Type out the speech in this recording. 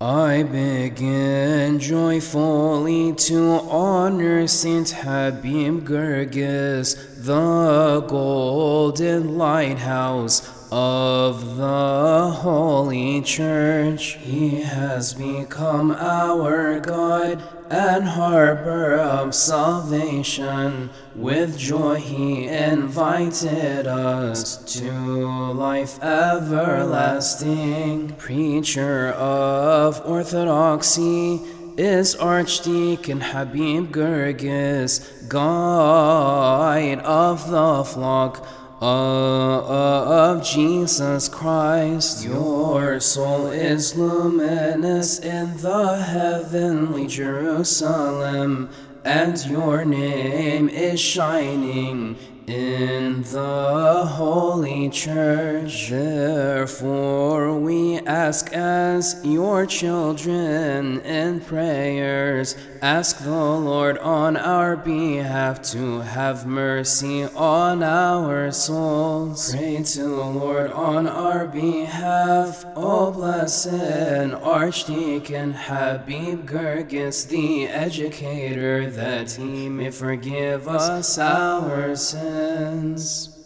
I begin joyfully to honor Saint Habib Girgis, the golden lighthouse of the Holy Church. He has become our guide and harbor of salvation. With joy he invited us to life everlasting. Preacher of orthodoxy is Archdeacon Habib Girgis, guide of the flock Uh, uh, of Jesus Christ. Your soul is luminous in the heavenly Jerusalem, and your name is shining in the holy church. Therefore, we ask as your children in prayers, ask the Lord on our behalf to have mercy on our souls. Pray to the Lord on our behalf, O blessed Archdeacon Habib Girgis, the educator, that he may forgive us our sins hands.